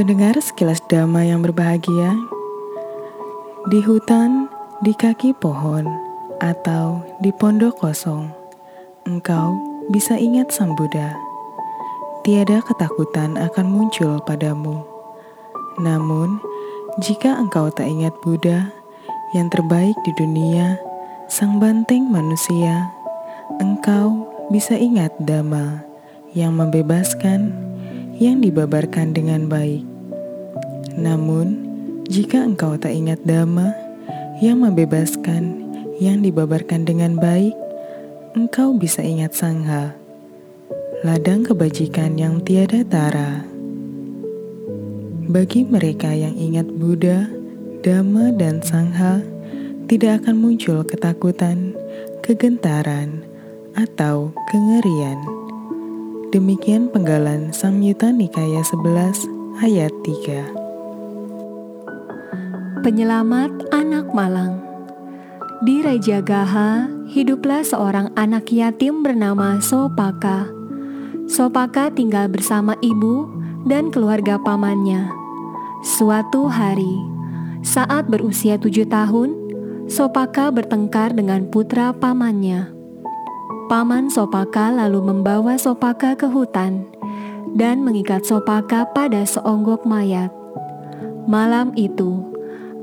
Pendengar sekilas dama yang berbahagia, di hutan, di kaki pohon, atau di pondok kosong, engkau bisa ingat Sang Buddha. Tiada ketakutan akan muncul padamu. Namun, jika engkau tak ingat Buddha, yang terbaik di dunia, Sang Banteng manusia, engkau bisa ingat Dhamma yang membebaskan, yang dibabarkan dengan baik. Namun, jika engkau tak ingat Dhamma yang membebaskan, yang dibabarkan dengan baik, engkau bisa ingat Sangha, ladang kebajikan yang tiada tara. Bagi mereka yang ingat Buddha, Dhamma, dan Sangha, tidak akan muncul ketakutan, kegentaran, atau kengerian. Demikian penggalan Samyuta Nikaya 11 ayat 3. Penyelamat Anak Malang Di Rajagaha, hiduplah seorang anak yatim bernama Sopaka. Sopaka tinggal bersama ibu dan keluarga pamannya. Suatu hari, saat berusia tujuh tahun, Sopaka bertengkar dengan putra pamannya. Paman Sopaka lalu membawa Sopaka ke hutan dan mengikat Sopaka pada seonggok mayat. Malam itu,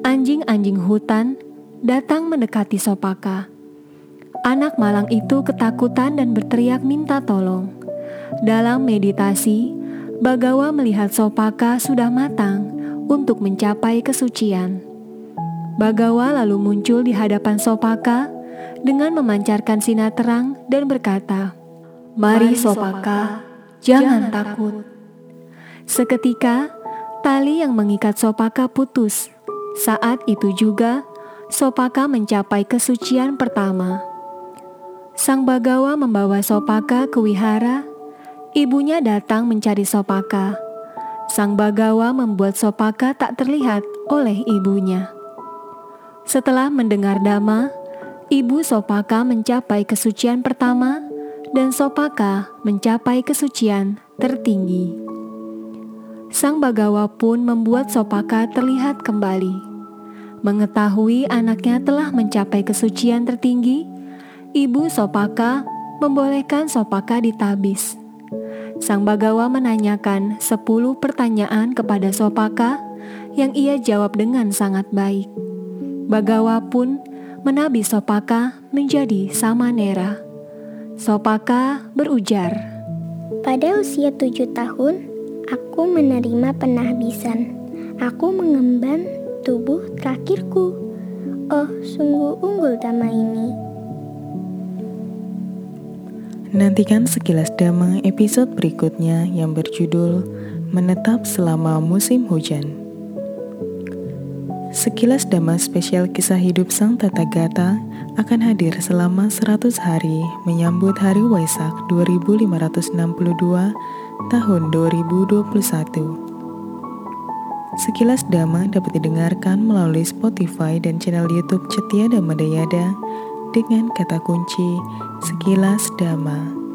anjing-anjing hutan datang mendekati Sopaka. Anak malang itu ketakutan dan berteriak minta tolong. Dalam meditasi, Bagawa melihat Sopaka sudah matang untuk mencapai kesucian. Bagawa lalu muncul di hadapan Sopaka dengan memancarkan sinar terang dan berkata, "Mari Sopaka, jangan takut." Seketika, tali yang mengikat Sopaka putus saat itu juga, Sopaka mencapai kesucian pertama. Sang Bagawa membawa Sopaka ke wihara. Ibunya datang mencari Sopaka. Sang Bagawa membuat Sopaka tak terlihat oleh ibunya. Setelah mendengar dhamma, ibu Sopaka mencapai kesucian pertama dan Sopaka mencapai kesucian tertinggi. Sang Bagawa pun membuat Sopaka terlihat kembali. Mengetahui anaknya telah mencapai kesucian tertinggi, ibu Sopaka membolehkan Sopaka ditabis. Sang Bagawa menanyakan sepuluh pertanyaan kepada Sopaka yang ia jawab dengan sangat baik. Bagawa pun menabis Sopaka menjadi Samanera. Sopaka berujar, Pada usia tujuh tahun, aku menerima penahbisan. Aku mengemban tubuh terakhirku. Oh, sungguh unggul dama ini. Nantikan sekilas dama episode berikutnya yang berjudul Menetap Selama Musim Hujan. Sekilas dama spesial kisah hidup Sang Tata Gata akan hadir selama 100 hari menyambut Hari Waisak 2562 tahun 2021. Sekilas Dhamma dapat didengarkan melalui Spotify dan channel YouTube Cetia Dhamma Dayada dengan kata kunci Sekilas Dhamma.